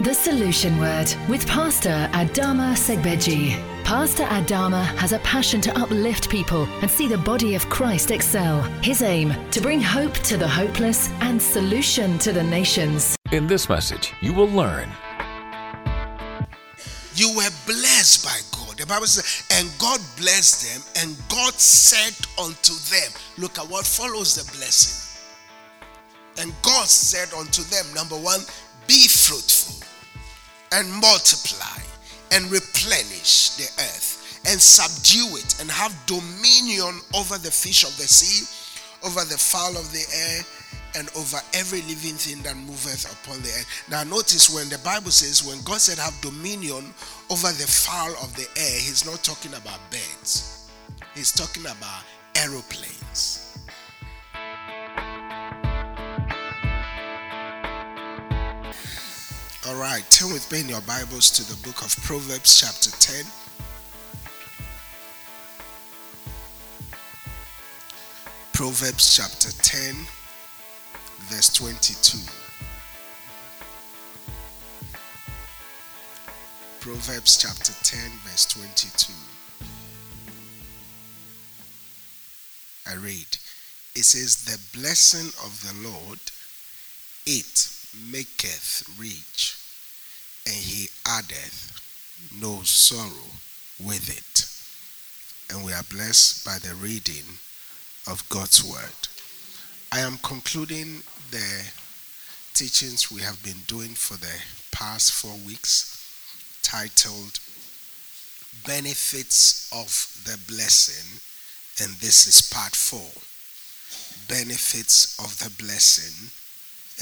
The Solution Word with Pastor Adama Segbeji. Pastor Adama has a passion to uplift people and see the body of Christ excel. His aim to bring hope to the hopeless and solution to the nations. In this message, you will learn. You were blessed by God. The Bible says, and God blessed them, and God said unto them, Look at what follows the blessing. And God said unto them, number one, be fruitful and multiply and replenish the earth and subdue it and have dominion over the fish of the sea, over the fowl of the air, and over every living thing that moveth upon the earth. Now, notice when the Bible says, when God said have dominion over the fowl of the air, He's not talking about birds, He's talking about aeroplanes. Right, turn with me in your Bibles to the book of Proverbs, chapter 10. Proverbs chapter 10, verse 22. Proverbs chapter 10, verse 22. I read. It says, The blessing of the Lord, it maketh rich, and he addeth no sorrow with it. And we are blessed by the reading of God's word. I am concluding the teachings we have been doing for the past four weeks titled Benefits of the Blessing, and this is part four. Benefits of the Blessing,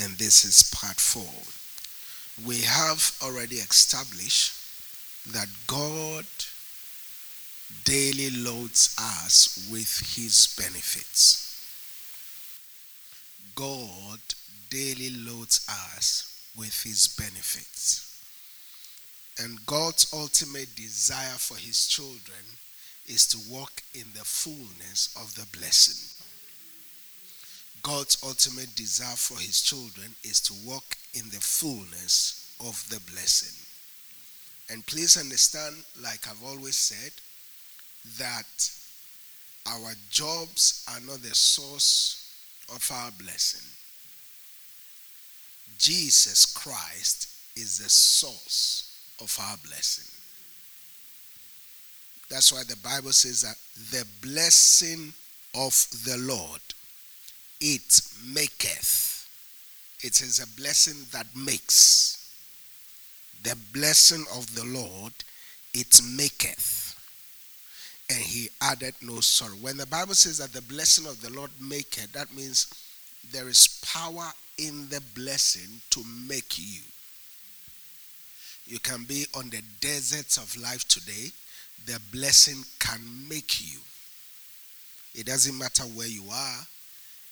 and this is part four. We have already established that God daily loads us with his benefits. God daily loads us with his benefits. And God's ultimate desire for his children is to walk in the fullness of the blessing. God's ultimate desire for his children is to walk in the fullness of the blessing. And please understand, like I've always said, that our jobs are not the source of our blessing. Jesus Christ is the source of our blessing. That's why the Bible says that the blessing of the Lord it maketh. It is a blessing that makes. The blessing of the Lord, it maketh. And he added no sorrow. When the Bible says that the blessing of the Lord maketh, that means there is power in the blessing to make you. You can be on the deserts of life today, the blessing can make you. It doesn't matter where you are,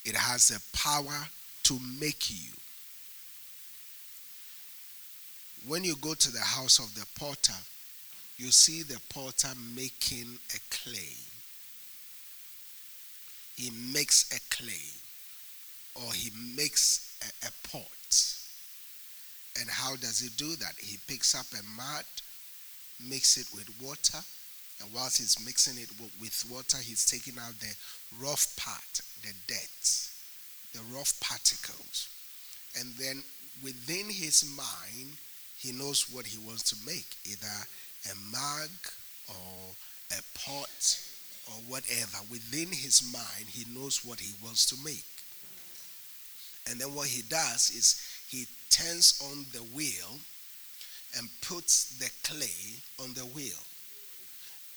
it has the power to make you. When you go to the house of the potter, you see the potter making a clay. He makes a clay or he makes a, a pot. And how does he do that? He picks up a mud, mix it with water, and whilst he's mixing it with water, he's taking out the rough part, the dirt, the rough particles. And then within his mind, he knows what he wants to make either a mug or a pot or whatever. Within his mind, he knows what he wants to make. And then what he does is he turns on the wheel and puts the clay on the wheel.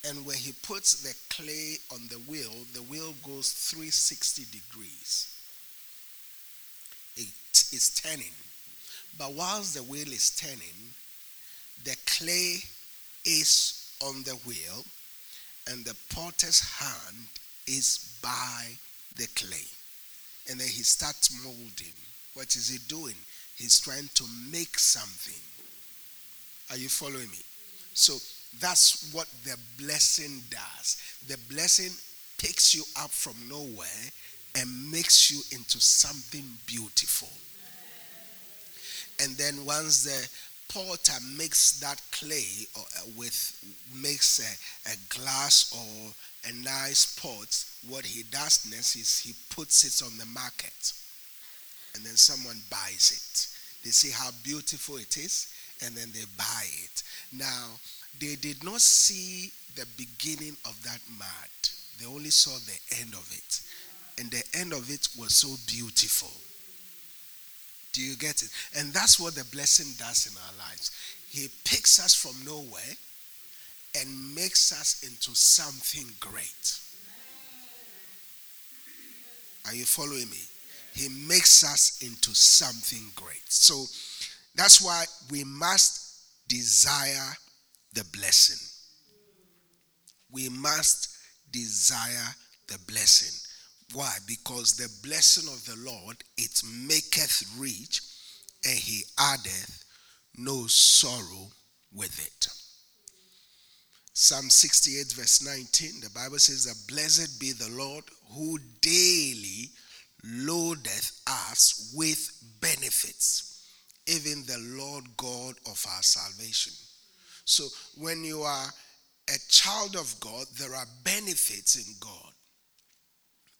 And when he puts the clay on the wheel, the wheel goes 360 degrees. It is turning. But whilst the wheel is turning, the clay is on the wheel and the potter's hand is by the clay. And then he starts molding. What is he doing? He's trying to make something. Are you following me? So that's what the blessing does. The blessing picks you up from nowhere and makes you into something beautiful. And then once the potter makes that clay uh, with makes a, a glass or a nice pot, what he does next is he puts it on the market, and then someone buys it. They see how beautiful it is, and then they buy it. Now they did not see the beginning of that mud; they only saw the end of it, and the end of it was so beautiful. Do you get it? And that's what the blessing does in our lives. He picks us from nowhere and makes us into something great. Are you following me? He makes us into something great. So that's why we must desire the blessing. We must desire the blessing. Why? Because the blessing of the Lord it maketh rich, and he addeth no sorrow with it. Psalm 68, verse 19, the Bible says that blessed be the Lord who daily loadeth us with benefits, even the Lord God of our salvation. So when you are a child of God, there are benefits in God.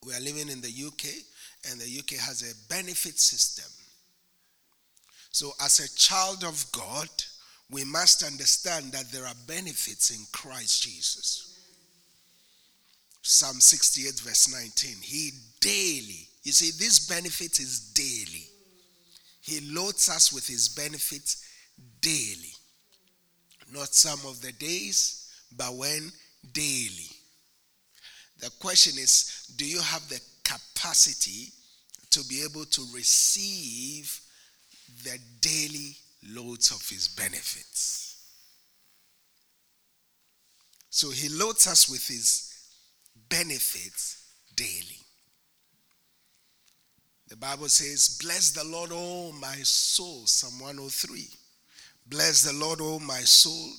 We are living in the UK, and the UK has a benefit system. So, as a child of God, we must understand that there are benefits in Christ Jesus. Psalm 68, verse 19. He daily, you see, this benefit is daily. He loads us with his benefits daily. Not some of the days, but when daily. The question is do you have the capacity to be able to receive the daily loads of his benefits? So he loads us with his benefits daily. The Bible says, Bless the Lord, O my soul, Psalm 103. Bless the Lord, O my soul,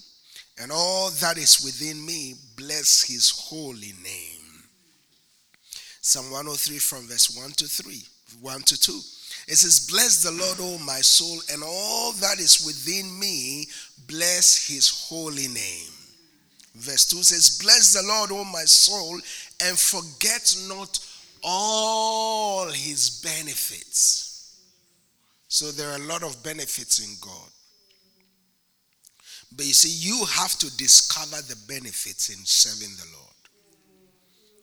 and all that is within me, bless his holy name. Psalm 103 from verse 1 to 3, 1 to 2. It says, Bless the Lord, O my soul, and all that is within me, bless his holy name. Verse 2 says, Bless the Lord, O my soul, and forget not all his benefits. So there are a lot of benefits in God. But you see, you have to discover the benefits in serving the Lord.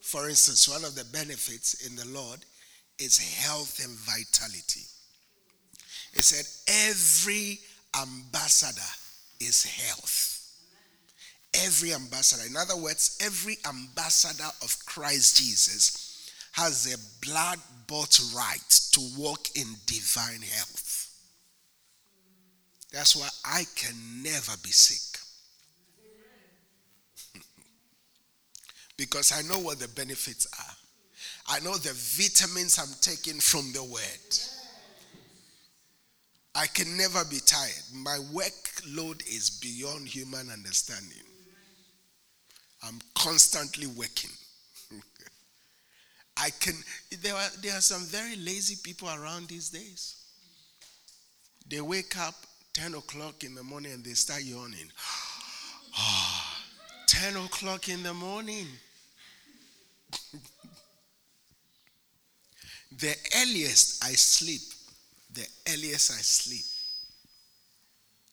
For instance, one of the benefits in the Lord is health and vitality. It said, every ambassador is health. Every ambassador. In other words, every ambassador of Christ Jesus has a blood bought right to walk in divine health. That's why I can never be sick. Because I know what the benefits are. I know the vitamins I'm taking from the word. I can never be tired. My workload is beyond human understanding. I'm constantly working. I can there are there are some very lazy people around these days. They wake up 10 o'clock in the morning and they start yawning. Ah, 10 o'clock in the morning. The earliest I sleep, the earliest I sleep,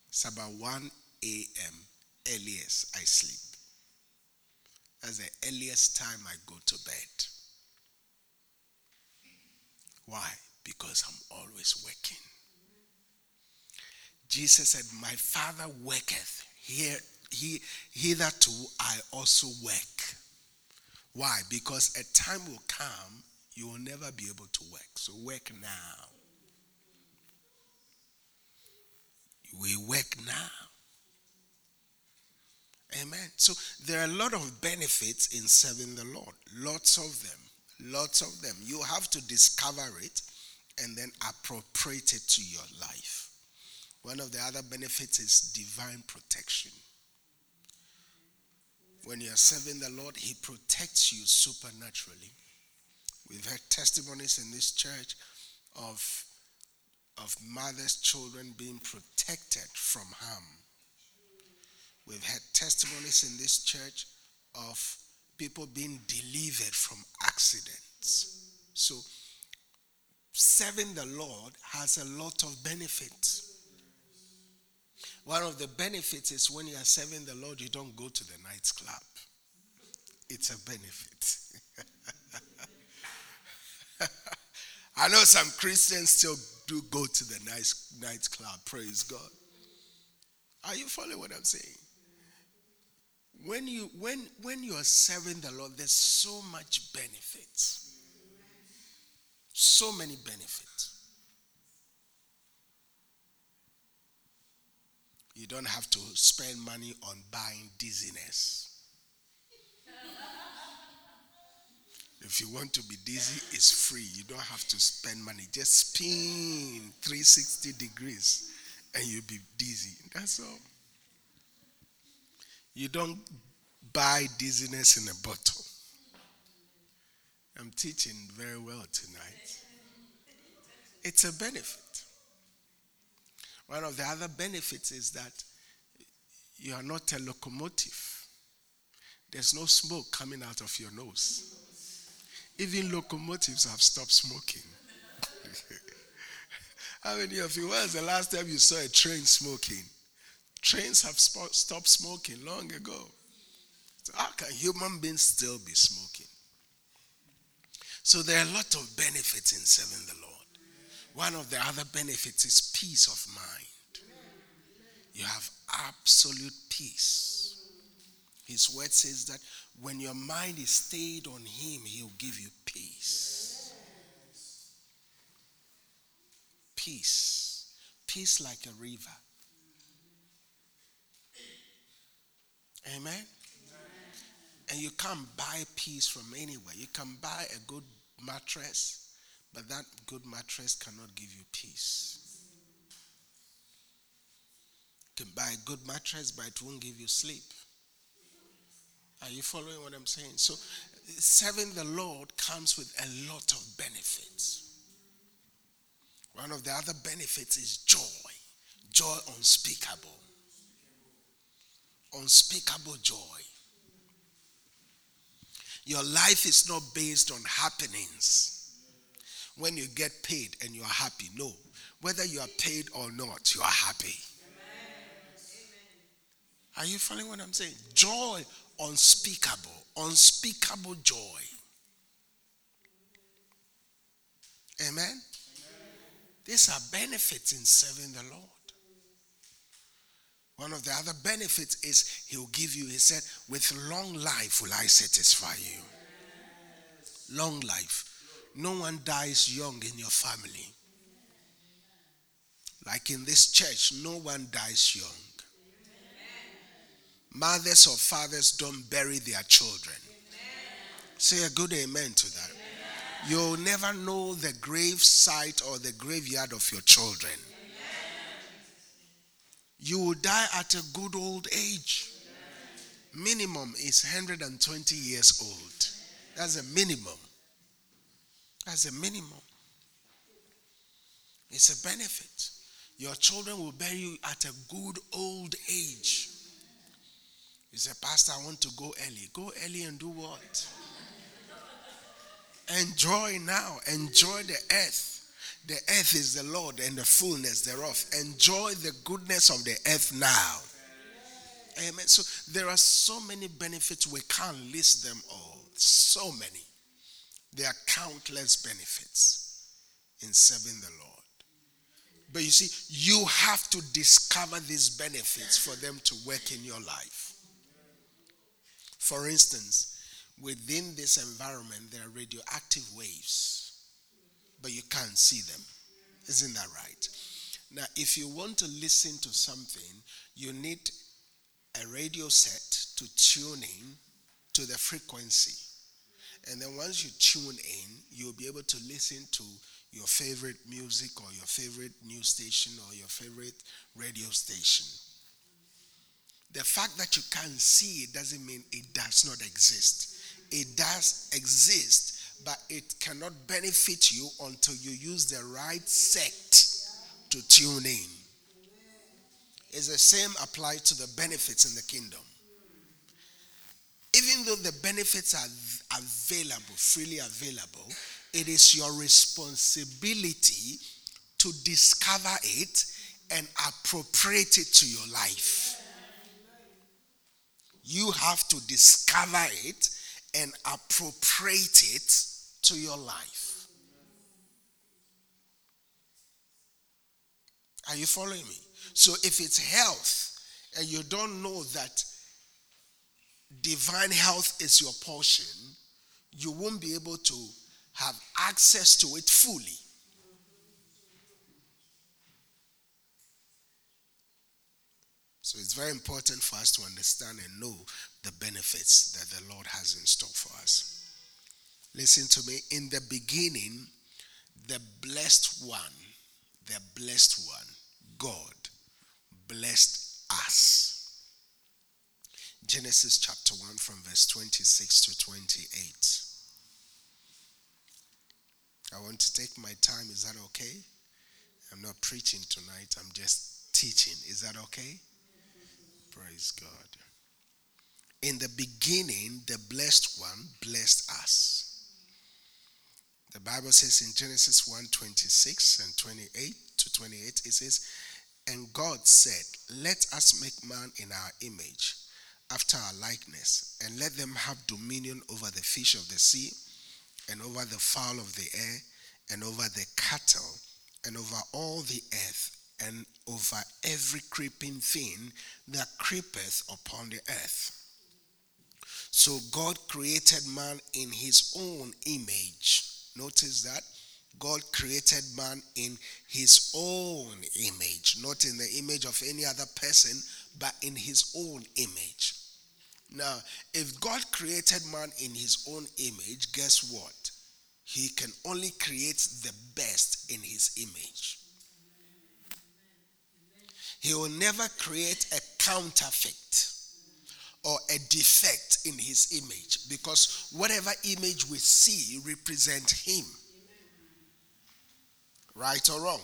it's about 1 a.m. earliest I sleep. That's the earliest time I go to bed. Why? Because I'm always working. Jesus said, My Father worketh. Here, he, hitherto I also work. Why? Because a time will come you will never be able to work. So work now. We work now. Amen. So there are a lot of benefits in serving the Lord. Lots of them. Lots of them. You have to discover it and then appropriate it to your life. One of the other benefits is divine protection. When you are serving the Lord, He protects you supernaturally. We've heard testimonies in this church of of mothers' children being protected from harm. We've had testimonies in this church of people being delivered from accidents. So, serving the Lord has a lot of benefits. One of the benefits is when you are serving the Lord, you don't go to the nightclub. It's a benefit. I know some Christians still do go to the night, nightclub. Praise God. Are you following what I'm saying? When you when when you are serving the Lord, there's so much benefits. So many benefits. You don't have to spend money on buying dizziness. If you want to be dizzy, it's free. You don't have to spend money. Just spin 360 degrees and you'll be dizzy. That's all. You don't buy dizziness in a bottle. I'm teaching very well tonight. It's a benefit. One of the other benefits is that you are not a locomotive. There's no smoke coming out of your nose. Even locomotives have stopped smoking. How many of you, when was the last time you saw a train smoking? Trains have sp- stopped smoking long ago. So how can human beings still be smoking? So there are a lot of benefits in serving the Lord. One of the other benefits is peace of mind. You have absolute peace. His word says that when your mind is stayed on Him, He'll give you peace. Peace. Peace like a river. Amen? And you can't buy peace from anywhere. You can buy a good mattress, but that good mattress cannot give you peace. You can buy a good mattress, but it won't give you sleep. Are you following what I'm saying? So, serving the Lord comes with a lot of benefits. One of the other benefits is joy, joy unspeakable. Unspeakable joy. Your life is not based on happenings. When you get paid and you are happy, no. Whether you are paid or not, you are happy. Are you following what I'm saying? Joy unspeakable, unspeakable joy. Amen? Amen? These are benefits in serving the Lord. One of the other benefits is He'll give you, He said, with long life will I satisfy you. Long life. No one dies young in your family. Like in this church, no one dies young. Mothers or fathers don't bury their children. Amen. Say a good amen to that. Amen. You'll never know the grave site or the graveyard of your children. Amen. You will die at a good old age. Minimum is 120 years old. That's a minimum. That's a minimum. It's a benefit. Your children will bury you at a good old age. You say, Pastor, I want to go early. Go early and do what? Enjoy now. Enjoy the earth. The earth is the Lord and the fullness thereof. Enjoy the goodness of the earth now. Amen. So there are so many benefits, we can't list them all. So many. There are countless benefits in serving the Lord. But you see, you have to discover these benefits for them to work in your life. For instance, within this environment, there are radioactive waves, but you can't see them. Isn't that right? Now, if you want to listen to something, you need a radio set to tune in to the frequency. And then once you tune in, you'll be able to listen to your favorite music or your favorite news station or your favorite radio station. The fact that you can't see it doesn't mean it does not exist. It does exist, but it cannot benefit you until you use the right set to tune in. It's the same applied to the benefits in the kingdom. Even though the benefits are available, freely available, it is your responsibility to discover it and appropriate it to your life. You have to discover it and appropriate it to your life. Are you following me? So if it's health and you don't know that divine health is your portion, you won't be able to have access to it fully. So it's very important for us to understand and know the benefits that the Lord has in store for us. Listen to me. In the beginning, the blessed one, the blessed one, God, blessed us. Genesis chapter 1 from verse 26 to 28. I want to take my time. Is that okay? I'm not preaching tonight, I'm just teaching. Is that okay? Praise God. In the beginning, the blessed one blessed us. The Bible says in Genesis 1 26 and 28 to 28, it says, And God said, Let us make man in our image, after our likeness, and let them have dominion over the fish of the sea, and over the fowl of the air, and over the cattle, and over all the earth, and over every creeping thing that creepeth upon the earth. So God created man in his own image. Notice that. God created man in his own image, not in the image of any other person, but in his own image. Now, if God created man in his own image, guess what? He can only create the best in his image. He will never create a counterfeit or a defect in his image because whatever image we see represent him. Right or wrong?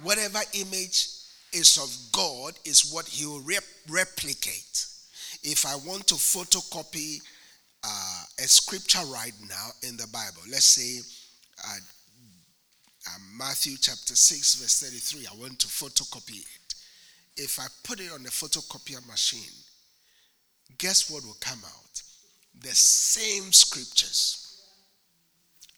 Whatever image is of God is what he will rep- replicate. If I want to photocopy uh, a scripture right now in the Bible, let's say uh, uh, Matthew chapter 6, verse 33, I want to photocopy if I put it on the photocopier machine, guess what will come out? The same scriptures.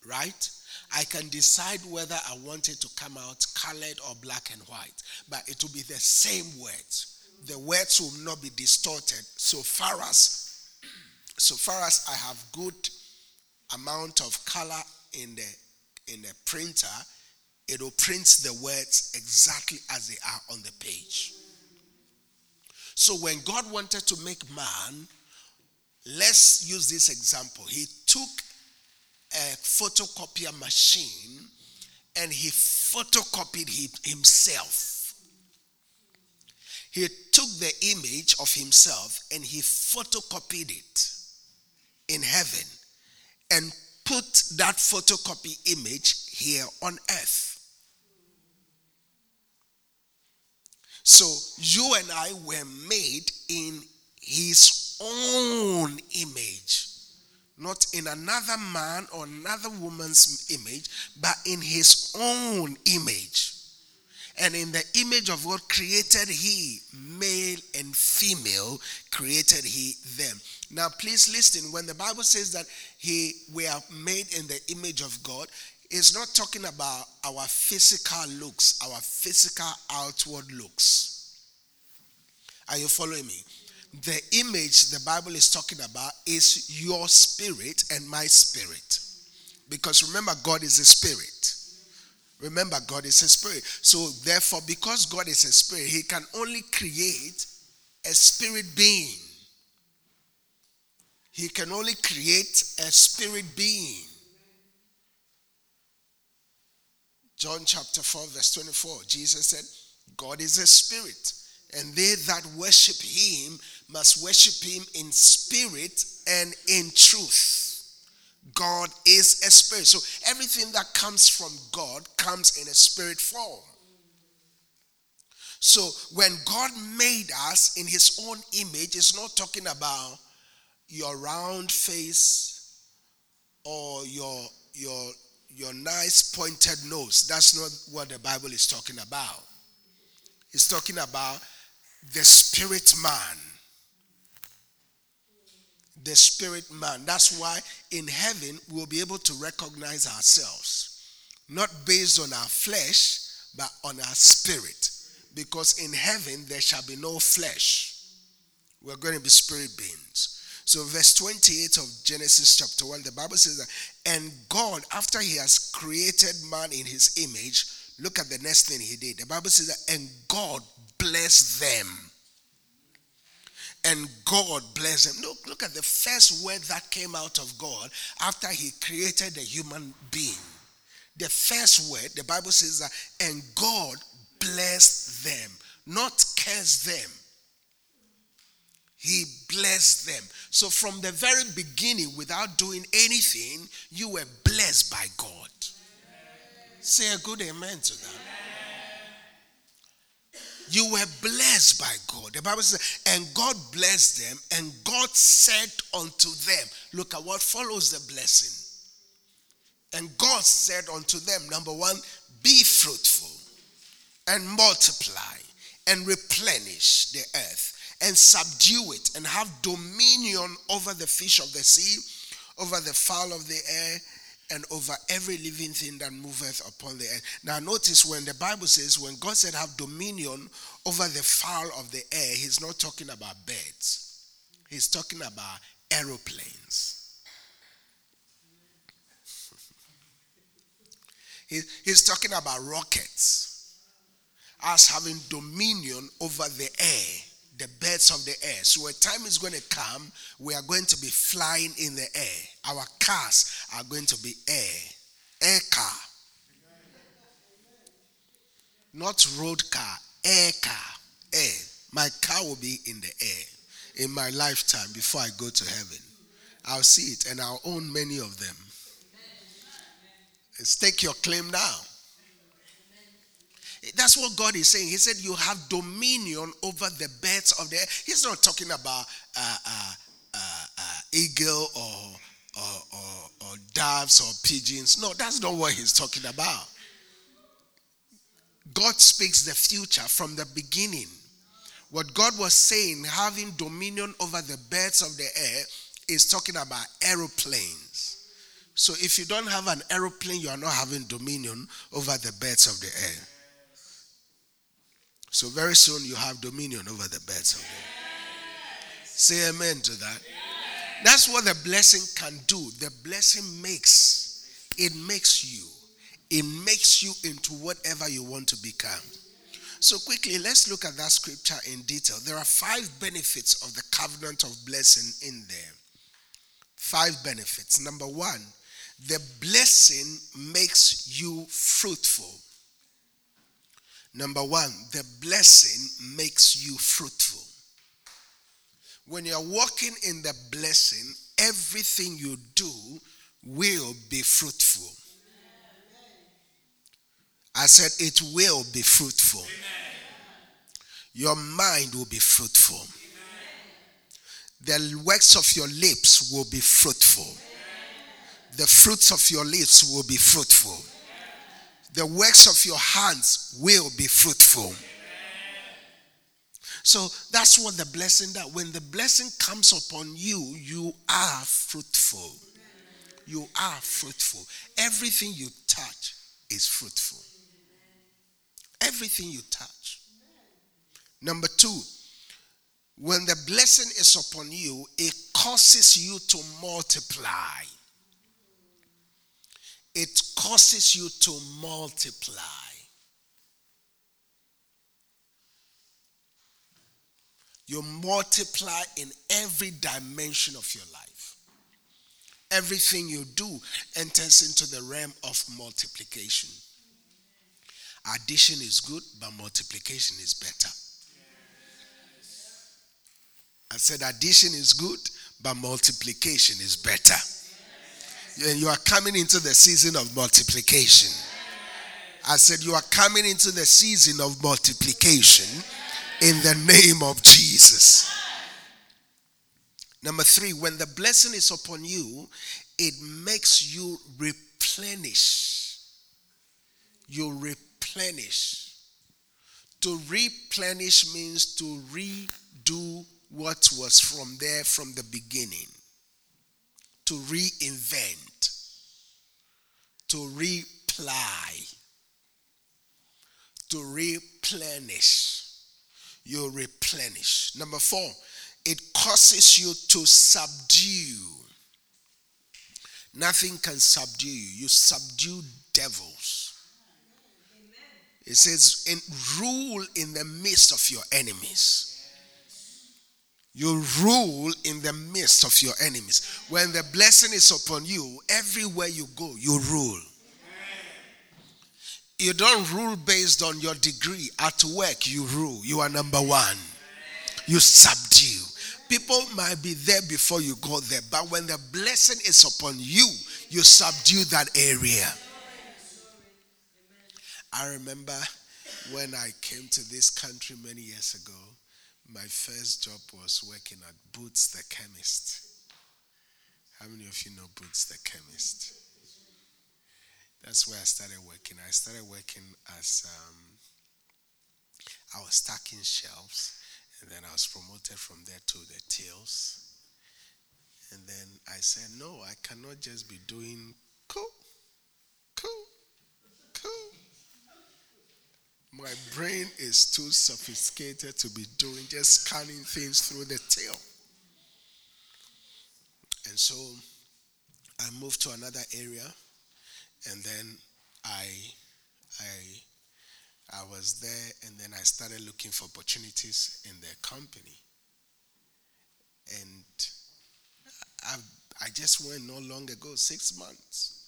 Right? I can decide whether I want it to come out colored or black and white, but it will be the same words. The words will not be distorted so far as so far as I have good amount of color in the in the printer, it will print the words exactly as they are on the page. So when God wanted to make man, let's use this example. He took a photocopier machine and he photocopied himself. He took the image of himself and he photocopied it in heaven and put that photocopy image here on earth. So you and I were made in his own image. Not in another man or another woman's image, but in his own image. And in the image of God created he, male and female, created he them. Now, please listen. When the Bible says that he we are made in the image of God, is not talking about our physical looks, our physical outward looks. Are you following me? The image the Bible is talking about is your spirit and my spirit. Because remember, God is a spirit. Remember, God is a spirit. So, therefore, because God is a spirit, He can only create a spirit being. He can only create a spirit being. John chapter 4, verse 24, Jesus said, God is a spirit, and they that worship him must worship him in spirit and in truth. God is a spirit. So everything that comes from God comes in a spirit form. So when God made us in his own image, it's not talking about your round face or your your your nice pointed nose. That's not what the Bible is talking about. It's talking about the spirit man. The spirit man. That's why in heaven we'll be able to recognize ourselves, not based on our flesh, but on our spirit. Because in heaven there shall be no flesh. We're going to be spirit beings. So, verse 28 of Genesis chapter 1, the Bible says that, and God, after he has created man in his image, look at the next thing he did. The Bible says that, and God blessed them. And God blessed them. Look, look at the first word that came out of God after he created a human being. The first word, the Bible says that, and God blessed them, not cursed them. He blessed them. So from the very beginning, without doing anything, you were blessed by God. Say a good amen to that. You were blessed by God. The Bible says, and God blessed them, and God said unto them, Look at what follows the blessing. And God said unto them, number one, be fruitful and multiply and replenish the earth and subdue it and have dominion over the fish of the sea, over the fowl of the air, and over every living thing that moveth upon the earth. Now, notice when the Bible says, when God said have dominion over the fowl of the air, He's not talking about birds, He's talking about aeroplanes. He's talking about rockets as having dominion over the air the birds of the air. So a time is going to come, we are going to be flying in the air. Our cars are going to be air, air car. Not road car, air car, air. My car will be in the air in my lifetime before I go to heaven. I'll see it and I'll own many of them. Stake your claim now. That's what God is saying. He said, You have dominion over the birds of the air. He's not talking about uh, uh, uh, uh, eagle or, or, or, or doves or pigeons. No, that's not what he's talking about. God speaks the future from the beginning. What God was saying, having dominion over the birds of the air, is talking about aeroplanes. So if you don't have an aeroplane, you are not having dominion over the birds of the air. So very soon you have dominion over the birds of the air. Say amen to that. That's what the blessing can do. The blessing makes, it makes you. It makes you into whatever you want to become. So, quickly, let's look at that scripture in detail. There are five benefits of the covenant of blessing in there. Five benefits. Number one, the blessing makes you fruitful. Number one, the blessing makes you fruitful. When you're walking in the blessing, everything you do will be fruitful. I said it will be fruitful. Your mind will be fruitful. The works of your lips will be fruitful. The fruits of your lips will be fruitful the works of your hands will be fruitful. So that's what the blessing that when the blessing comes upon you, you are fruitful. You are fruitful. Everything you touch is fruitful. Everything you touch. Number two, when the blessing is upon you, it causes you to multiply it causes you to multiply. You multiply in every dimension of your life. Everything you do enters into the realm of multiplication. Addition is good, but multiplication is better. I said addition is good, but multiplication is better and you are coming into the season of multiplication. I said, You are coming into the season of multiplication in the name of Jesus. Number three, when the blessing is upon you, it makes you replenish. You replenish. To replenish means to redo what was from there from the beginning, to reinvent, to reply, to replenish. You replenish. Number four, it causes you to subdue. Nothing can subdue you. You subdue devils. It says, rule in the midst of your enemies. You rule in the midst of your enemies. When the blessing is upon you, everywhere you go, you rule. You don't rule based on your degree. At work, you rule. You are number one. You subdue. People might be there before you go there, but when the blessing is upon you, you subdue that area. I remember when I came to this country many years ago, my first job was working at Boots the Chemist. How many of you know Boots the Chemist? That's where I started working. I started working as um, I was stacking shelves and then I was promoted from there to the tills. And then I said, no, I cannot just be doing cool, cool, cool. My brain is too sophisticated to be doing just scanning things through the tail. And so I moved to another area and then I I I was there and then I started looking for opportunities in their company. And I, I just went no long ago, six months.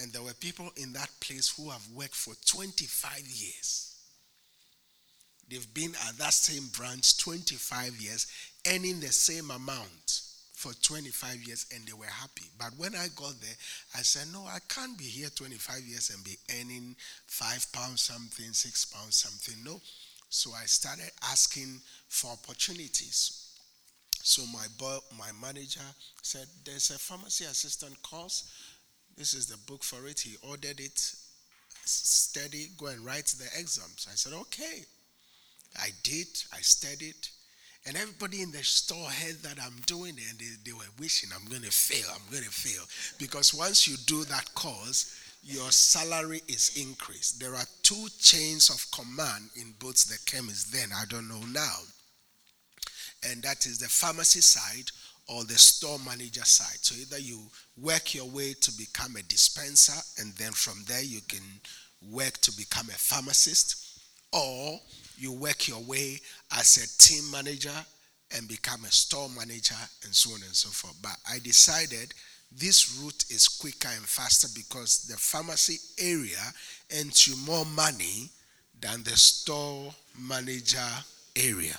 And there were people in that place who have worked for 25 years. They've been at that same branch 25 years, earning the same amount for 25 years and they were happy. But when I got there, I said, No, I can't be here 25 years and be earning five pounds something, six pounds something. No. So I started asking for opportunities. So my boy, my manager said, There's a pharmacy assistant course. This is the book for it. He ordered it. Study, go and write the exams. I said, Okay. I did. I studied. And everybody in the store heard that I'm doing it and they, they were wishing I'm going to fail, I'm going to fail. Because once you do that course, your salary is increased. There are two chains of command in Boots the chemist then, I don't know now. And that is the pharmacy side or the store manager side. So either you work your way to become a dispenser, and then from there you can work to become a pharmacist, or you work your way as a team manager and become a store manager and so on and so forth. But I decided this route is quicker and faster because the pharmacy area earns you more money than the store manager area.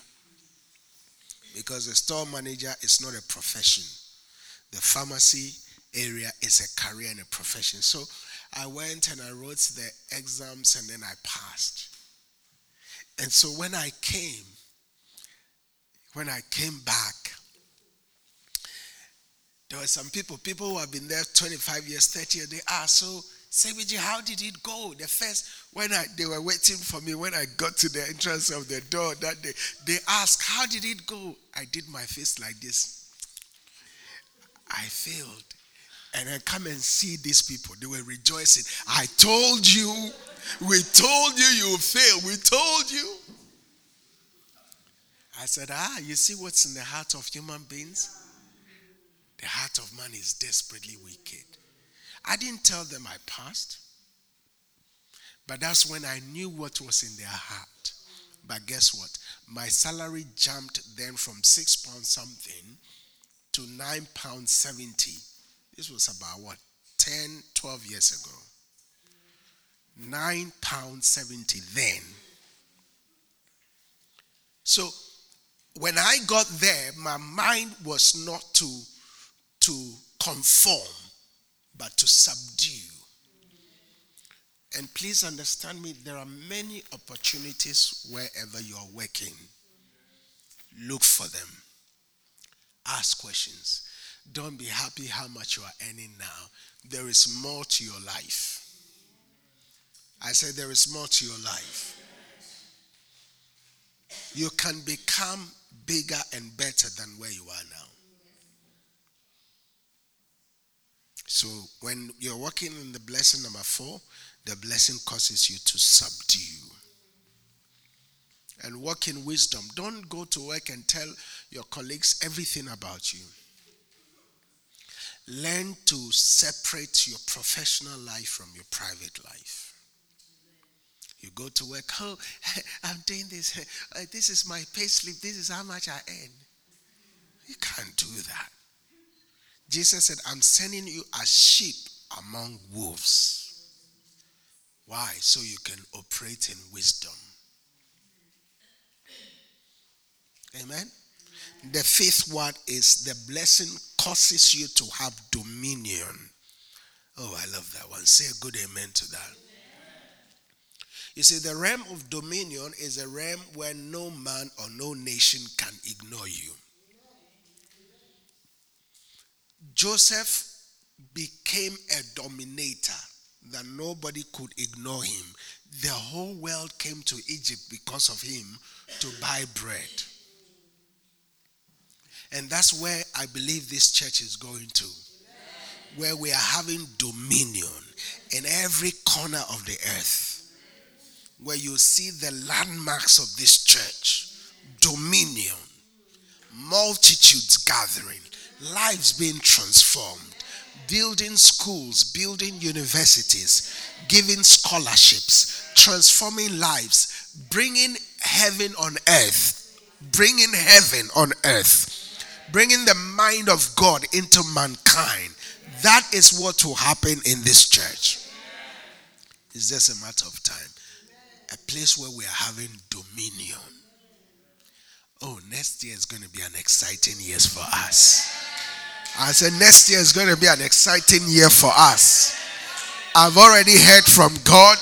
Because the store manager is not a profession, the pharmacy area is a career and a profession. So I went and I wrote the exams and then I passed. And so when I came, when I came back, there were some people, people who have been there 25 years, 30 years, they asked, so Sebiji, how did it go? The first, when I, they were waiting for me, when I got to the entrance of the door that day, they asked, how did it go? I did my face like this. I failed. And I come and see these people. They were rejoicing. I told you we told you you fail. We told you. I said, Ah, you see what's in the heart of human beings? The heart of man is desperately wicked. I didn't tell them I passed, but that's when I knew what was in their heart. But guess what? My salary jumped then from six pounds something to nine pounds seventy. This was about what? 10, 12 years ago nine pounds seventy then. So when I got there, my mind was not to to conform, but to subdue. And please understand me, there are many opportunities wherever you are working. Look for them. Ask questions. Don't be happy how much you are earning now. There is more to your life. I said, There is more to your life. You can become bigger and better than where you are now. So when you're working in the blessing number four, the blessing causes you to subdue. And work in wisdom. Don't go to work and tell your colleagues everything about you. Learn to separate your professional life from your private life. You go to work, oh, I'm doing this. Uh, this is my pay slip. This is how much I earn. You can't do that. Jesus said, I'm sending you as sheep among wolves. Why? So you can operate in wisdom. Amen. The fifth word is the blessing causes you to have dominion. Oh, I love that one. Say a good amen to that. You see, the realm of dominion is a realm where no man or no nation can ignore you. Joseph became a dominator that nobody could ignore him. The whole world came to Egypt because of him to buy bread. And that's where I believe this church is going to. Where we are having dominion in every corner of the earth. Where you see the landmarks of this church dominion, multitudes gathering, lives being transformed, building schools, building universities, giving scholarships, transforming lives, bringing heaven on earth, bringing heaven on earth, bringing the mind of God into mankind. That is what will happen in this church. It's just a matter of time. A place where we are having dominion. Oh, next year is going to be an exciting year for us. I said, next year is going to be an exciting year for us. I've already heard from God,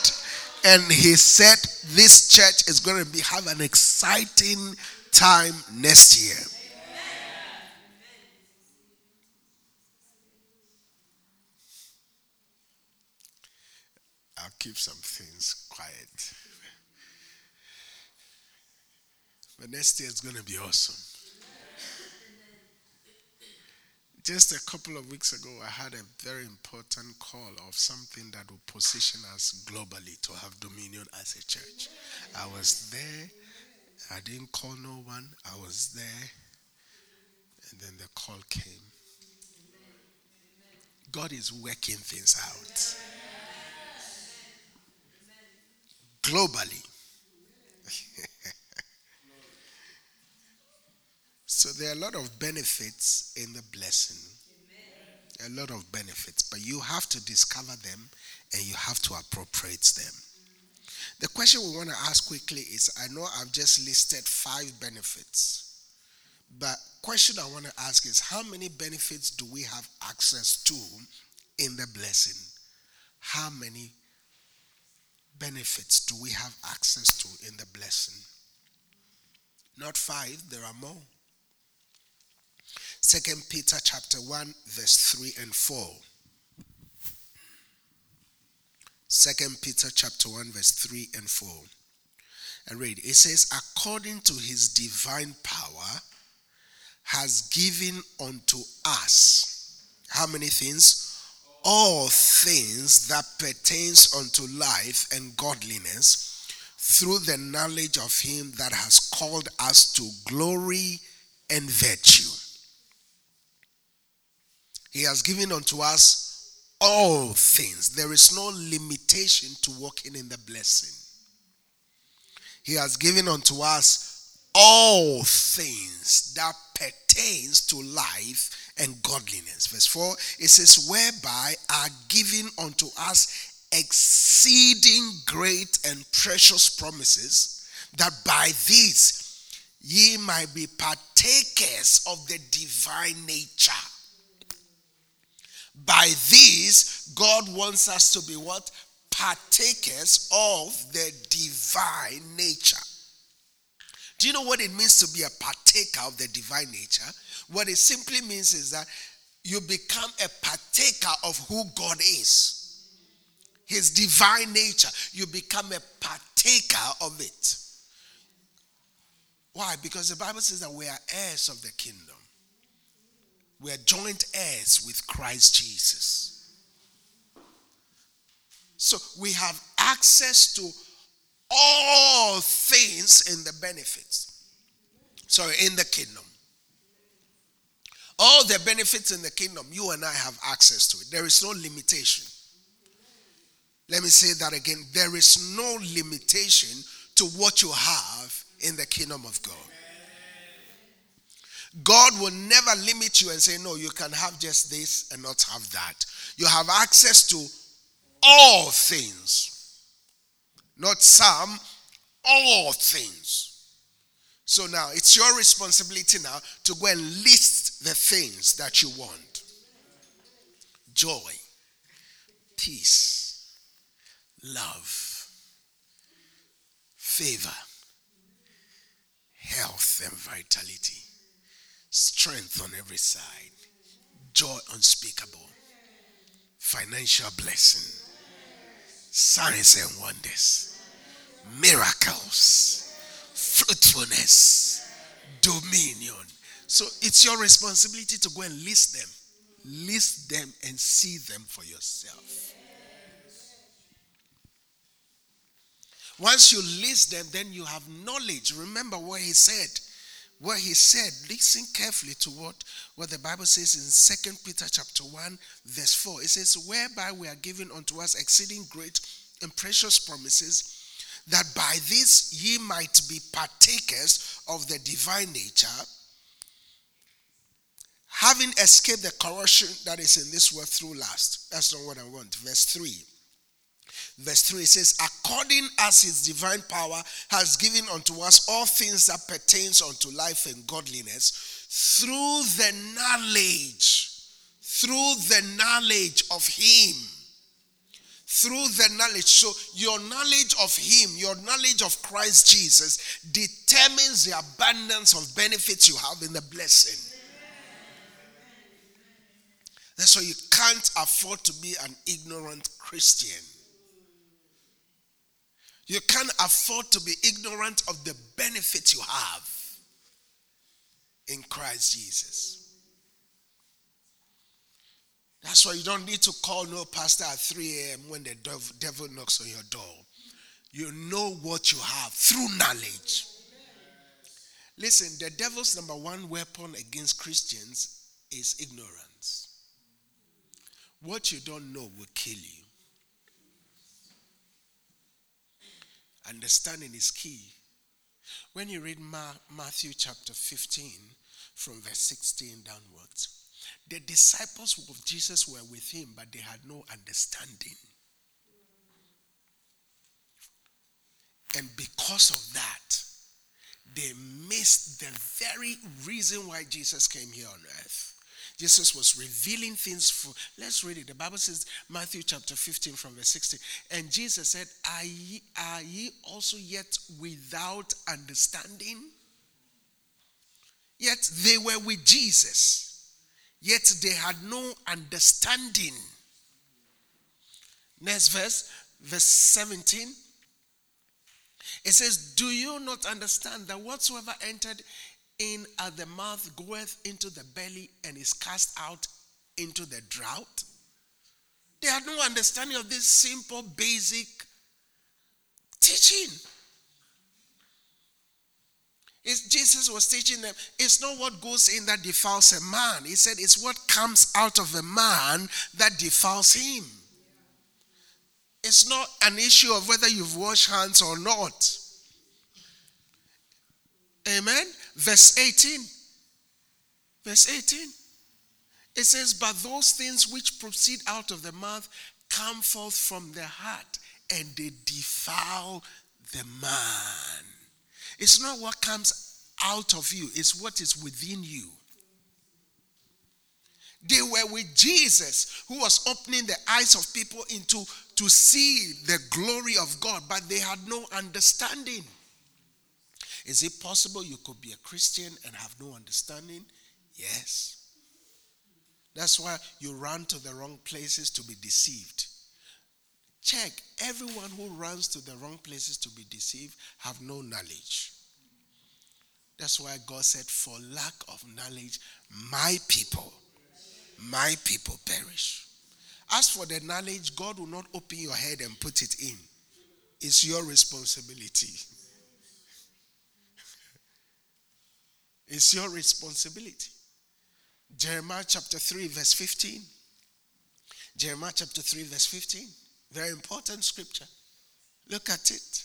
and He said this church is going to be have an exciting time next year. I'll keep some things But next year is going to be awesome. Just a couple of weeks ago, I had a very important call of something that will position us globally to have dominion as a church. I was there. I didn't call no one. I was there. And then the call came. God is working things out. Globally. So there are a lot of benefits in the blessing. A lot of benefits, but you have to discover them and you have to appropriate them. The question we want to ask quickly is I know I've just listed five benefits, but question I want to ask is how many benefits do we have access to in the blessing? How many benefits do we have access to in the blessing? Not five, there are more. Second Peter chapter 1 verse 3 and 4. Second Peter chapter 1 verse 3 and 4. And read. It says, according to his divine power, has given unto us how many things? All things that pertains unto life and godliness through the knowledge of him that has called us to glory and virtue he has given unto us all things. There is no limitation to walking in the blessing. He has given unto us all things that pertains to life and godliness. Verse 4 it says, Whereby are given unto us exceeding great and precious promises, that by these ye might be partakers of the divine nature by this, God wants us to be what? partakers of the divine nature. Do you know what it means to be a partaker of the divine nature? What it simply means is that you become a partaker of who God is. His divine nature. You become a partaker of it. Why? Because the Bible says that we are heirs of the kingdom. We are joint heirs with Christ Jesus. So we have access to all things in the benefits. Sorry, in the kingdom. All the benefits in the kingdom, you and I have access to it. There is no limitation. Let me say that again. There is no limitation to what you have in the kingdom of God. God will never limit you and say, No, you can have just this and not have that. You have access to all things, not some, all things. So now it's your responsibility now to go and list the things that you want joy, peace, love, favor, health, and vitality strength on every side, joy unspeakable, financial blessing, signs and wonders, miracles, fruitfulness, dominion. So it's your responsibility to go and list them. List them and see them for yourself. Once you list them, then you have knowledge. Remember what he said where he said, listen carefully to what, what the Bible says in Second Peter chapter 1, verse 4. It says, Whereby we are given unto us exceeding great and precious promises, that by this ye might be partakers of the divine nature, having escaped the corruption that is in this world through lust. That's not what I want. Verse 3 verse 3 it says according as his divine power has given unto us all things that pertains unto life and godliness through the knowledge through the knowledge of him. Through the knowledge. So your knowledge of him your knowledge of christ jesus determines the abundance of benefits you have in the blessing. That's why you can't afford to be an ignorant christian you can't afford to be ignorant of the benefits you have in Christ Jesus. That's why you don't need to call no pastor at 3 a.m. when the devil knocks on your door. You know what you have through knowledge. Listen, the devil's number one weapon against Christians is ignorance. What you don't know will kill you. Understanding is key. When you read Ma- Matthew chapter 15, from verse 16 downwards, the disciples of Jesus were with him, but they had no understanding. And because of that, they missed the very reason why Jesus came here on earth. Jesus was revealing things for. Let's read it. The Bible says, Matthew chapter 15 from verse 16. And Jesus said, Are ye, are ye also yet without understanding? Yet they were with Jesus, yet they had no understanding. Next verse, verse 17. It says, Do you not understand that whatsoever entered in at the mouth goeth into the belly and is cast out into the drought. They had no understanding of this simple, basic teaching. It's, Jesus was teaching them, it's not what goes in that defiles a man. He said, it's what comes out of a man that defiles him. It's not an issue of whether you've washed hands or not. Amen. Verse 18. Verse 18. It says, But those things which proceed out of the mouth come forth from the heart, and they defile the man. It's not what comes out of you, it's what is within you. They were with Jesus, who was opening the eyes of people into to see the glory of God, but they had no understanding. Is it possible you could be a Christian and have no understanding? Yes. That's why you run to the wrong places to be deceived. Check, everyone who runs to the wrong places to be deceived have no knowledge. That's why God said, For lack of knowledge, my people, my people perish. As for the knowledge, God will not open your head and put it in. It's your responsibility. It's your responsibility. Jeremiah chapter 3, verse 15. Jeremiah chapter 3, verse 15. Very important scripture. Look at it.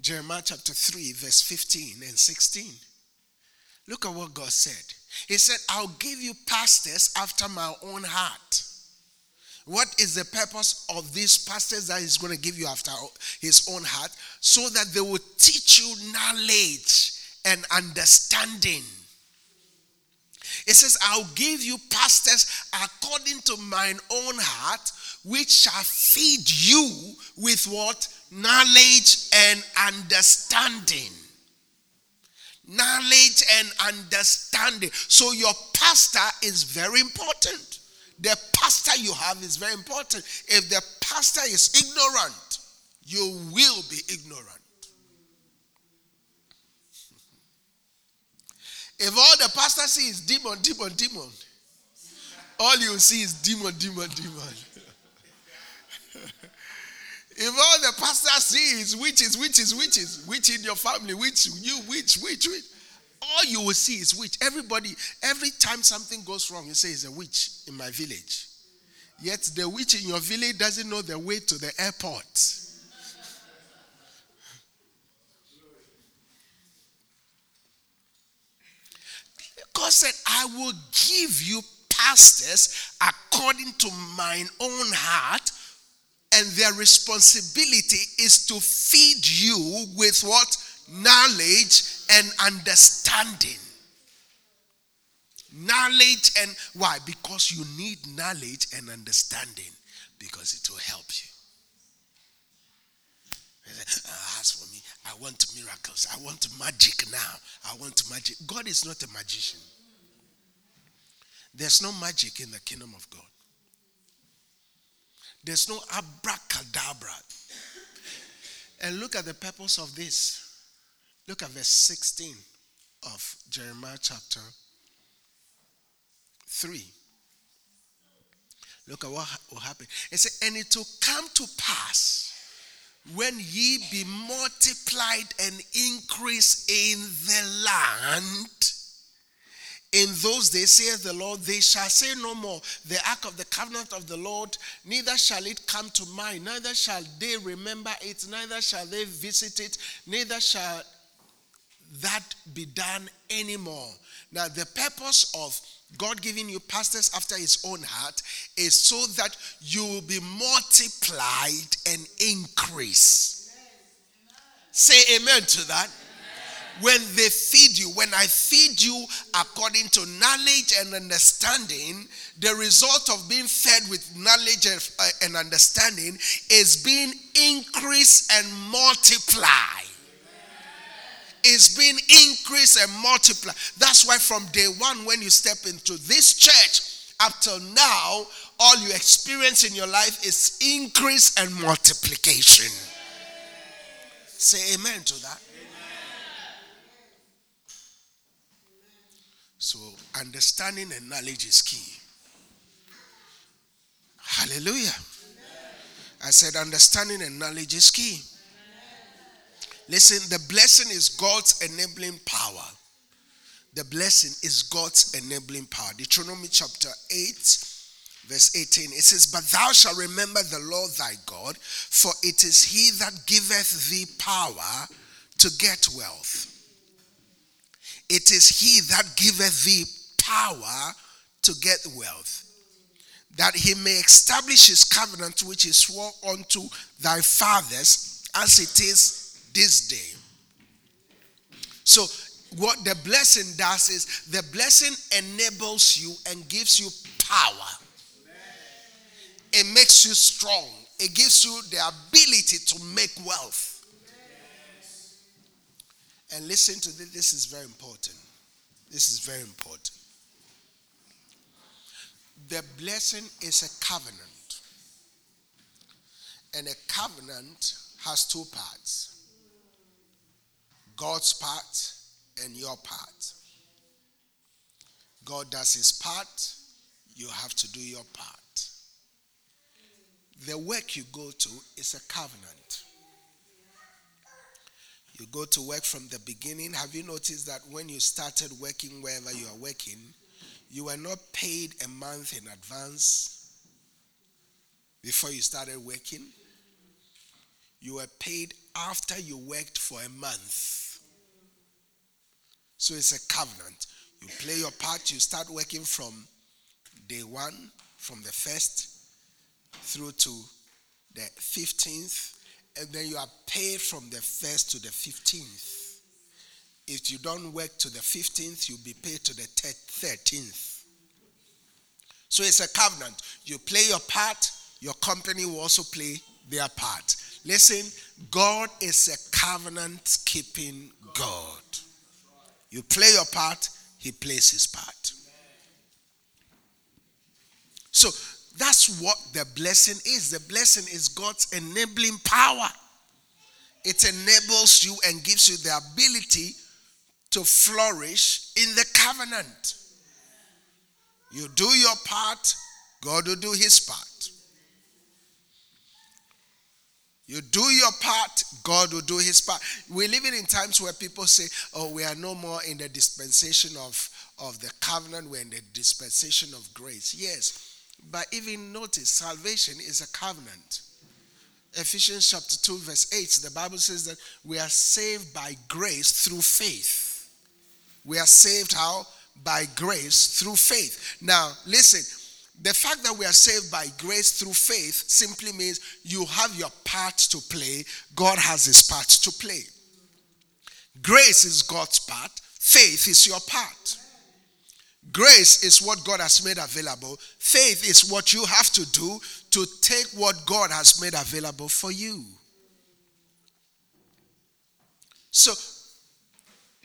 Jeremiah chapter 3, verse 15 and 16. Look at what God said. He said, I'll give you pastors after my own heart. What is the purpose of these pastors that he's going to give you after his own heart? So that they will teach you knowledge and understanding. It says, I'll give you pastors according to mine own heart, which shall feed you with what? Knowledge and understanding. Knowledge and understanding. So your pastor is very important. The pastor you have is very important. If the pastor is ignorant, you will be ignorant. If all the pastor sees is demon, demon, demon, all you see is demon, demon, demon. if all the pastor sees is witches, witches, witches, witch in your family, witch, you, witch, witch, witch, all you will see is witch. Everybody, every time something goes wrong, you say it's a witch in my village. Yet the witch in your village doesn't know the way to the airport. God said, I will give you pastors according to mine own heart, and their responsibility is to feed you with what? Knowledge and understanding. Knowledge and why? Because you need knowledge and understanding because it will help you. Ah, as for me, I want miracles. I want magic now. I want magic. God is not a magician. There's no magic in the kingdom of God. There's no abracadabra. And look at the purpose of this. Look at verse 16 of Jeremiah chapter 3. Look at what will happen. It said, And it will come to pass when ye be multiplied and increase in the land. In those days, saith the Lord, they shall say no more, the ark of the covenant of the Lord, neither shall it come to mind, neither shall they remember it, neither shall they visit it, neither shall that be done anymore. Now, the purpose of God giving you pastors after his own heart is so that you will be multiplied and increase. Say amen to that. When they feed you, when I feed you according to knowledge and understanding, the result of being fed with knowledge and uh, understanding is being increased and multiplied is being increased and multiplied. That's why from day one, when you step into this church, up till now, all you experience in your life is increase and multiplication. Say amen to that. So, understanding and knowledge is key. Hallelujah. I said, understanding and knowledge is key. Listen, the blessing is God's enabling power. The blessing is God's enabling power. Deuteronomy chapter 8, verse 18. It says, But thou shalt remember the Lord thy God, for it is he that giveth thee power to get wealth. It is he that giveth thee power to get wealth, that he may establish his covenant which he swore unto thy fathers, as it is this day. So what the blessing does is the blessing enables you and gives you power. It makes you strong. It gives you the ability to make wealth. And listen to this, this is very important. This is very important. The blessing is a covenant. And a covenant has two parts God's part and your part. God does his part, you have to do your part. The work you go to is a covenant. You go to work from the beginning. Have you noticed that when you started working wherever you are working, you were not paid a month in advance before you started working? You were paid after you worked for a month. So it's a covenant. You play your part, you start working from day one, from the first through to the 15th and then you are paid from the first to the 15th. If you don't work to the 15th, you'll be paid to the 13th. So it's a covenant. You play your part, your company will also play their part. Listen, God is a covenant keeping God. You play your part, He plays His part. So that's what the blessing is. The blessing is God's enabling power. It enables you and gives you the ability to flourish in the covenant. You do your part, God will do his part. You do your part, God will do his part. We're living in times where people say, oh, we are no more in the dispensation of, of the covenant, we're in the dispensation of grace. Yes, but even notice, salvation is a covenant. Ephesians chapter 2, verse 8, the Bible says that we are saved by grace through faith. We are saved how? By grace through faith. Now, listen, the fact that we are saved by grace through faith simply means you have your part to play, God has his part to play. Grace is God's part, faith is your part. Grace is what God has made available. Faith is what you have to do to take what God has made available for you. So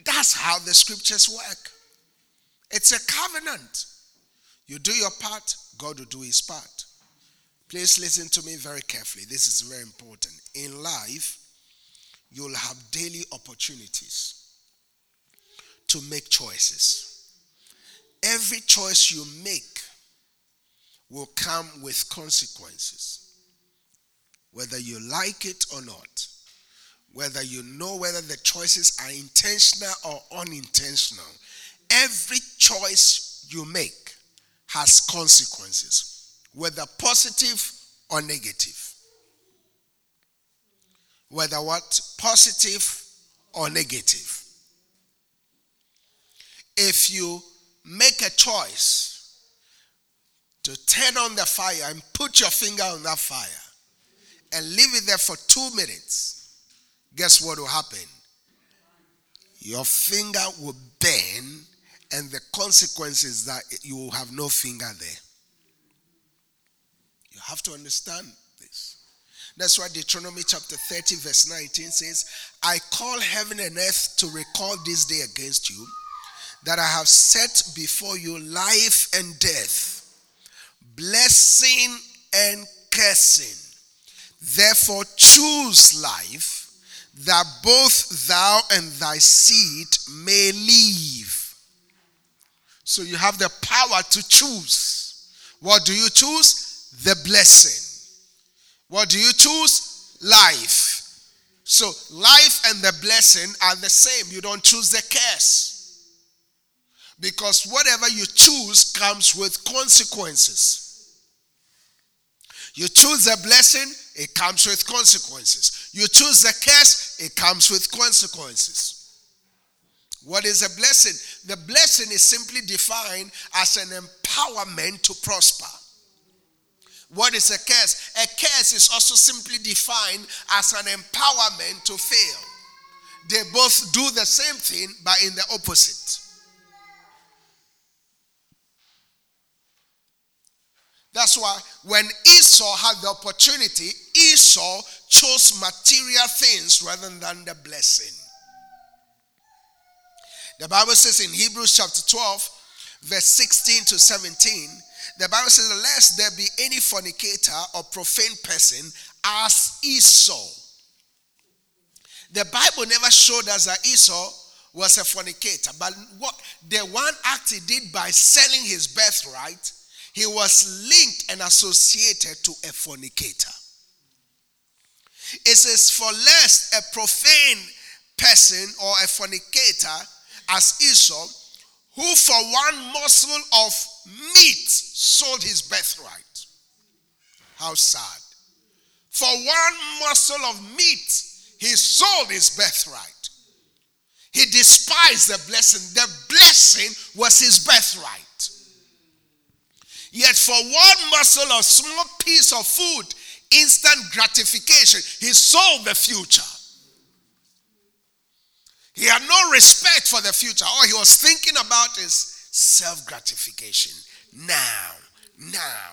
that's how the scriptures work. It's a covenant. You do your part, God will do his part. Please listen to me very carefully. This is very important. In life, you'll have daily opportunities to make choices every choice you make will come with consequences. Whether you like it or not, whether you know whether the choices are intentional or unintentional, every choice you make has consequences, whether positive or negative. Whether what? Positive or negative. If you make a choice to turn on the fire and put your finger on that fire and leave it there for two minutes, guess what will happen? Your finger will burn, and the consequence is that you will have no finger there. You have to understand this. That's why Deuteronomy chapter 30, verse 19 says, I call heaven and earth to record this day against you that I have set before you life and death, blessing and cursing. Therefore, choose life, that both thou and thy seed may live. So you have the power to choose. What do you choose? The blessing. What do you choose? Life. So life and the blessing are the same. You don't choose the curse. Because whatever you choose comes with consequences. You choose the blessing, it comes with consequences. You choose the curse, it comes with consequences. What is a blessing? The blessing is simply defined as an empowerment to prosper. What is a curse? A curse is also simply defined as an empowerment to fail. They both do the same thing, but in the opposite. That's why when Esau had the opportunity, Esau chose material things rather than the blessing. The Bible says in Hebrews chapter 12, verse 16 to 17, the Bible says, Lest there be any fornicator or profane person as Esau. The Bible never showed us that Esau was a fornicator, but what the one act he did by selling his birthright, he was linked and associated to a fornicator. It says, For lest a profane person or a fornicator as Esau, who for one morsel of meat sold his birthright. How sad. For one morsel of meat, he sold his birthright. He despised the blessing. The blessing was his birthright. Yet, for one morsel of small piece of food, instant gratification, he sold the future. He had no respect for the future. All he was thinking about is self gratification. Now, now,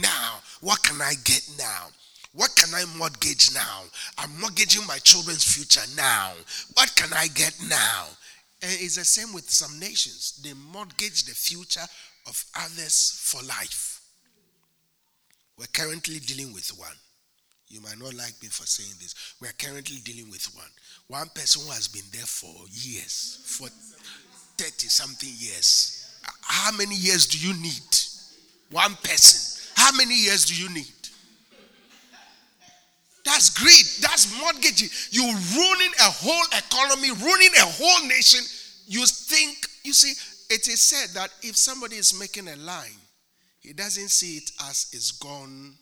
now. What can I get now? What can I mortgage now? I'm mortgaging my children's future now. What can I get now? And it's the same with some nations. They mortgage the future of others for life. We're currently dealing with one. You might not like me for saying this. We're currently dealing with one. One person who has been there for years, for 30 something years. How many years do you need? One person. How many years do you need? That's greed. That's mortgaging. You're ruining a whole economy, ruining a whole nation. You think, you see, it is said that if somebody is making a line, he doesn't see it as it's gone,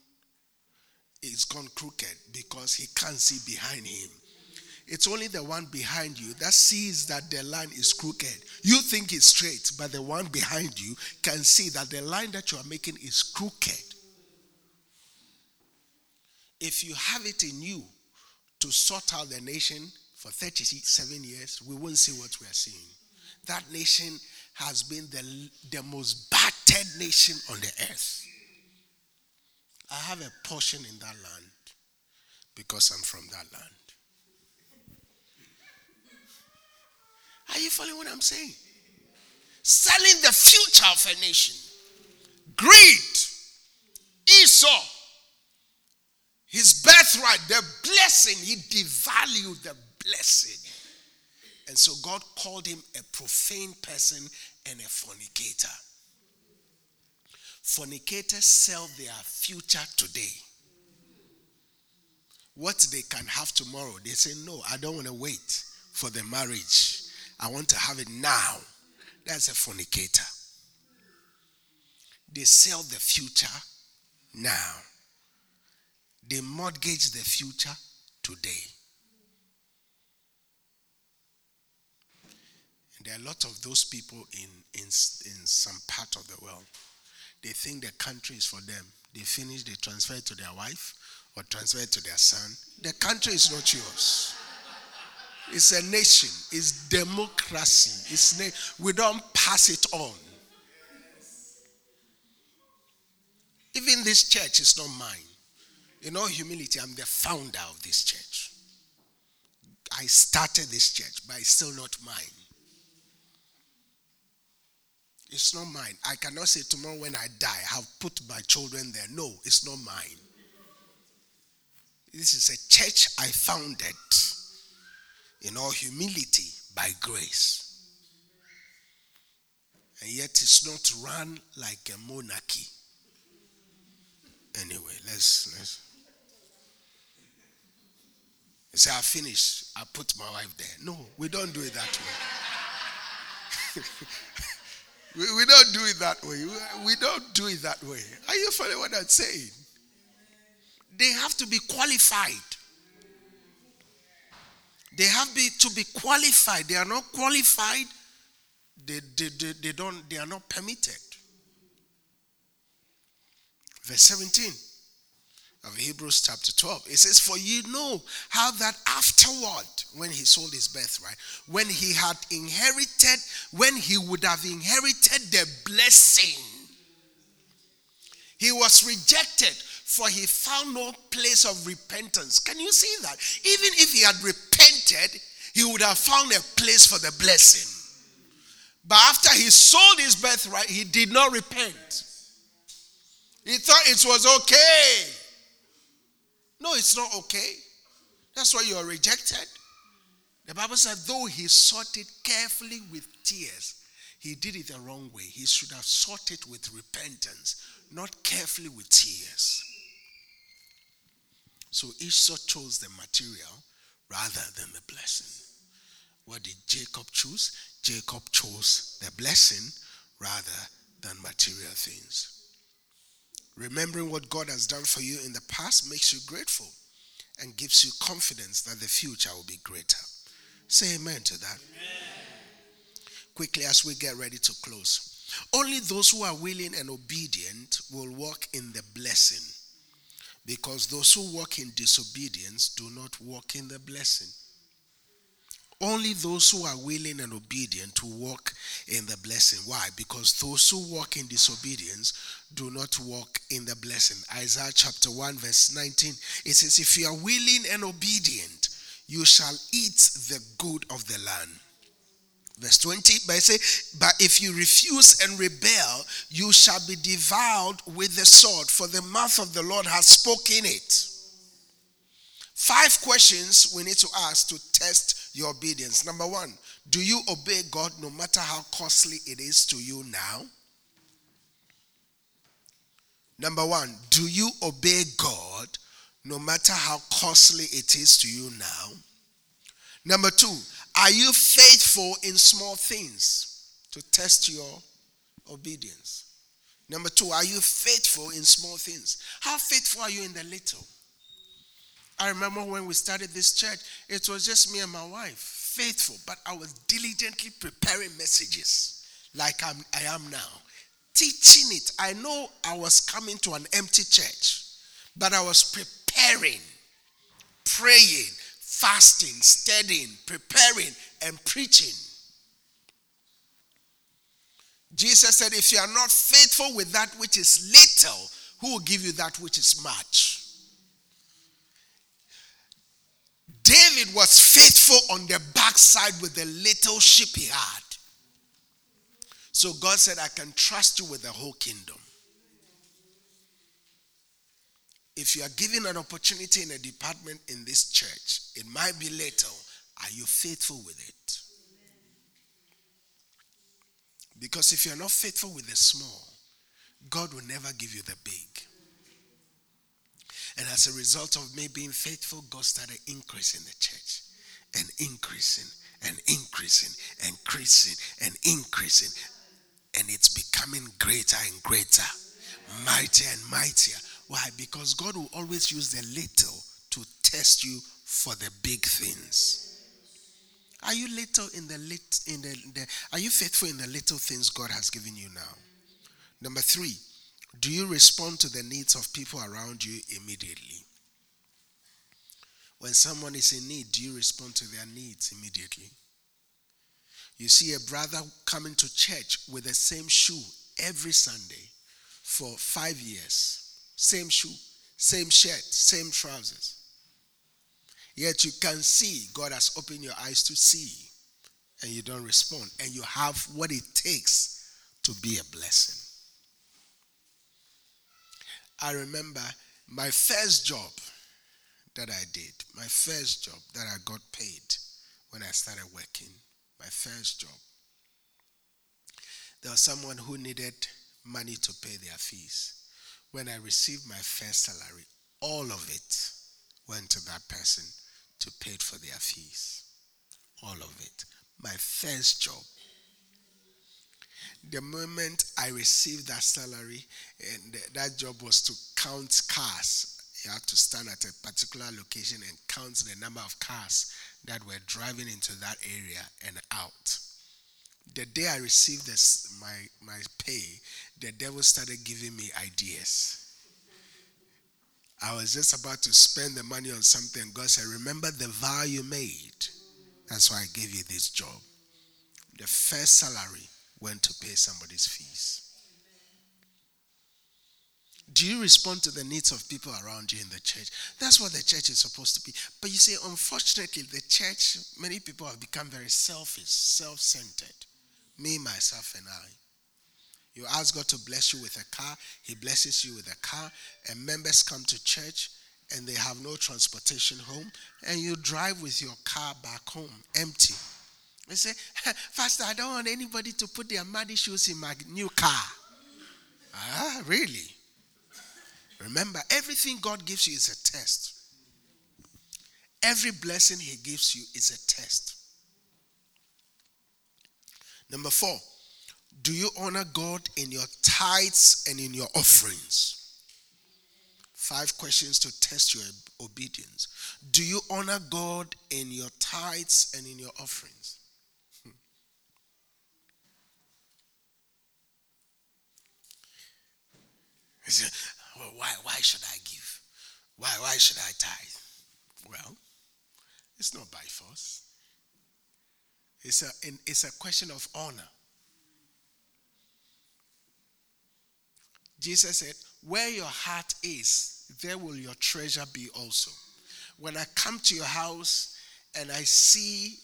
it's gone crooked because he can't see behind him. It's only the one behind you that sees that the line is crooked. You think it's straight, but the one behind you can see that the line that you are making is crooked. If you have it in you to sort out the nation for 37 years, we won't see what we are seeing. That nation has been the, the most battered nation on the earth. I have a portion in that land because I'm from that land. Are you following what I'm saying? Selling the future of a nation. Greed. Esau his birthright, the blessing, he devalued the blessing. And so God called him a profane person and a fornicator. Fornicators sell their future today. What they can have tomorrow, they say, No, I don't want to wait for the marriage. I want to have it now. That's a fornicator. They sell the future now. They mortgage the future today. And there are a lot of those people in, in, in some part of the world. They think the country is for them. They finish, they transfer it to their wife or transfer it to their son. The country is not yours. It's a nation. It's democracy. It's na- we don't pass it on. Even this church is not mine. In all humility, I'm the founder of this church. I started this church, but it's still not mine. It's not mine. I cannot say tomorrow when I die, I've put my children there. No, it's not mine. This is a church I founded in all humility by grace. And yet it's not run like a monarchy. Anyway, let's let's he said, I finished. I put my wife there. No, we don't do it that way. we, we don't do it that way. We don't do it that way. Are you following what I'm saying? They have to be qualified. They have be, to be qualified. They are not qualified. They, they, they, they, don't, they are not permitted. Verse 17. of Hebrews chapter 12. It says, For you know how that afterward, when he sold his birthright, when he had inherited, when he would have inherited the blessing, he was rejected, for he found no place of repentance. Can you see that? Even if he had repented, he would have found a place for the blessing. But after he sold his birthright, he did not repent. He thought it was okay. No, it's not okay. That's why you are rejected. The Bible said, though he sought it carefully with tears, he did it the wrong way. He should have sought it with repentance, not carefully with tears. So Esau chose the material rather than the blessing. What did Jacob choose? Jacob chose the blessing rather than material things. Remembering what God has done for you in the past makes you grateful and gives you confidence that the future will be greater. Say amen to that. Amen. Quickly, as we get ready to close. Only those who are willing and obedient will walk in the blessing, because those who walk in disobedience do not walk in the blessing. Only those who are willing and obedient to walk in the blessing. Why? Because those who walk in disobedience do not walk in the blessing. Isaiah chapter 1, verse 19. It says, If you are willing and obedient, you shall eat the good of the land. Verse 20, but say, but if you refuse and rebel, you shall be devoured with the sword, for the mouth of the Lord has spoken it. Five questions we need to ask to test your obedience. Number one, do you obey God no matter how costly it is to you now? Number one, do you obey God no matter how costly it is to you now? Number two, are you faithful in small things to test your obedience? Number two, are you faithful in small things? How faithful are you in the little? I remember when we started this church, it was just me and my wife, faithful, but I was diligently preparing messages like I'm, I am now, teaching it. I know I was coming to an empty church, but I was preparing, praying, fasting, studying, preparing, and preaching. Jesus said, If you are not faithful with that which is little, who will give you that which is much? David was faithful on the backside with the little sheep he had. So God said, I can trust you with the whole kingdom. If you are given an opportunity in a department in this church, it might be little. Are you faithful with it? Because if you're not faithful with the small, God will never give you the big. And as a result of me being faithful, God started increasing the church and increasing and increasing and increasing and increasing. And it's becoming greater and greater, mightier and mightier. Why? Because God will always use the little to test you for the big things. Are you little in the lit in the, the are you faithful in the little things God has given you now? Number three, do you respond to the needs of people around you immediately? When someone is in need, do you respond to their needs immediately? You see a brother coming to church with the same shoe every Sunday for five years. Same shoe, same shirt, same trousers. Yet you can see God has opened your eyes to see, and you don't respond, and you have what it takes to be a blessing. I remember my first job that I did, my first job that I got paid when I started working, my first job. There was someone who needed money to pay their fees. When I received my first salary, all of it went to that person to pay for their fees. All of it. My first job the moment I received that salary, and that job was to count cars. You had to stand at a particular location and count the number of cars that were driving into that area and out. The day I received this, my, my pay, the devil started giving me ideas. I was just about to spend the money on something. God said, Remember the vow you made. That's why I gave you this job. The first salary went to pay somebody's fees. Do you respond to the needs of people around you in the church? That's what the church is supposed to be. But you see, unfortunately, the church, many people have become very selfish, self centered. Me, myself, and I. You ask God to bless you with a car, He blesses you with a car, and members come to church and they have no transportation home, and you drive with your car back home empty. They say, Pastor, I don't want anybody to put their muddy shoes in my new car. Ah, really? Remember, everything God gives you is a test. Every blessing He gives you is a test. Number four, do you honor God in your tithes and in your offerings? Five questions to test your obedience. Do you honor God in your tithes and in your offerings? Hmm. well, why, why should I give? Why, why should I tithe? Well, it's not by force. It's a, it's a question of honor. Jesus said, Where your heart is, there will your treasure be also. When I come to your house and I see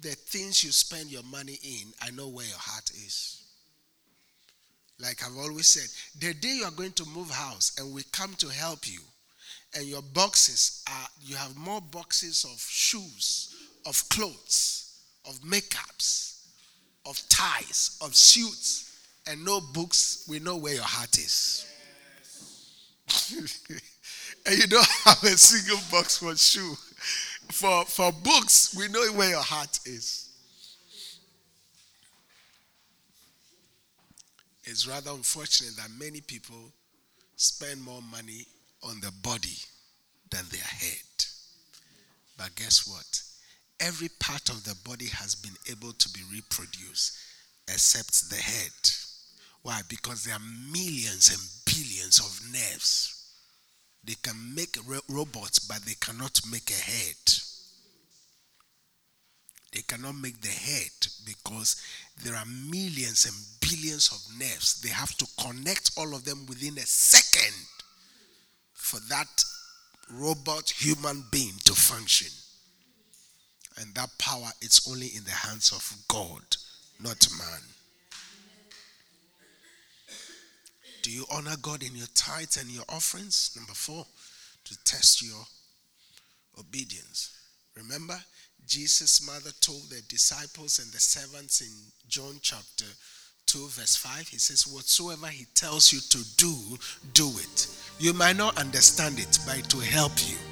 the things you spend your money in, I know where your heart is. Like I've always said, the day you are going to move house and we come to help you, and your boxes are, you have more boxes of shoes, of clothes, of makeups, of ties, of suits, and no books, we know where your heart is. and you don't have a single box for shoe. For, for books, we know where your heart is. It's rather unfortunate that many people spend more money on the body than their head. But guess what? Every part of the body has been able to be reproduced except the head. Why? Because there are millions and billions of nerves. They can make robots, but they cannot make a head. They cannot make the head because there are millions and billions of nerves. They have to connect all of them within a second for that robot human being to function. And that power is only in the hands of God, not man. Do you honor God in your tithes and your offerings? Number four, to test your obedience. Remember, Jesus' mother told the disciples and the servants in John chapter 2, verse 5, he says, Whatsoever he tells you to do, do it. You might not understand it, but it will help you.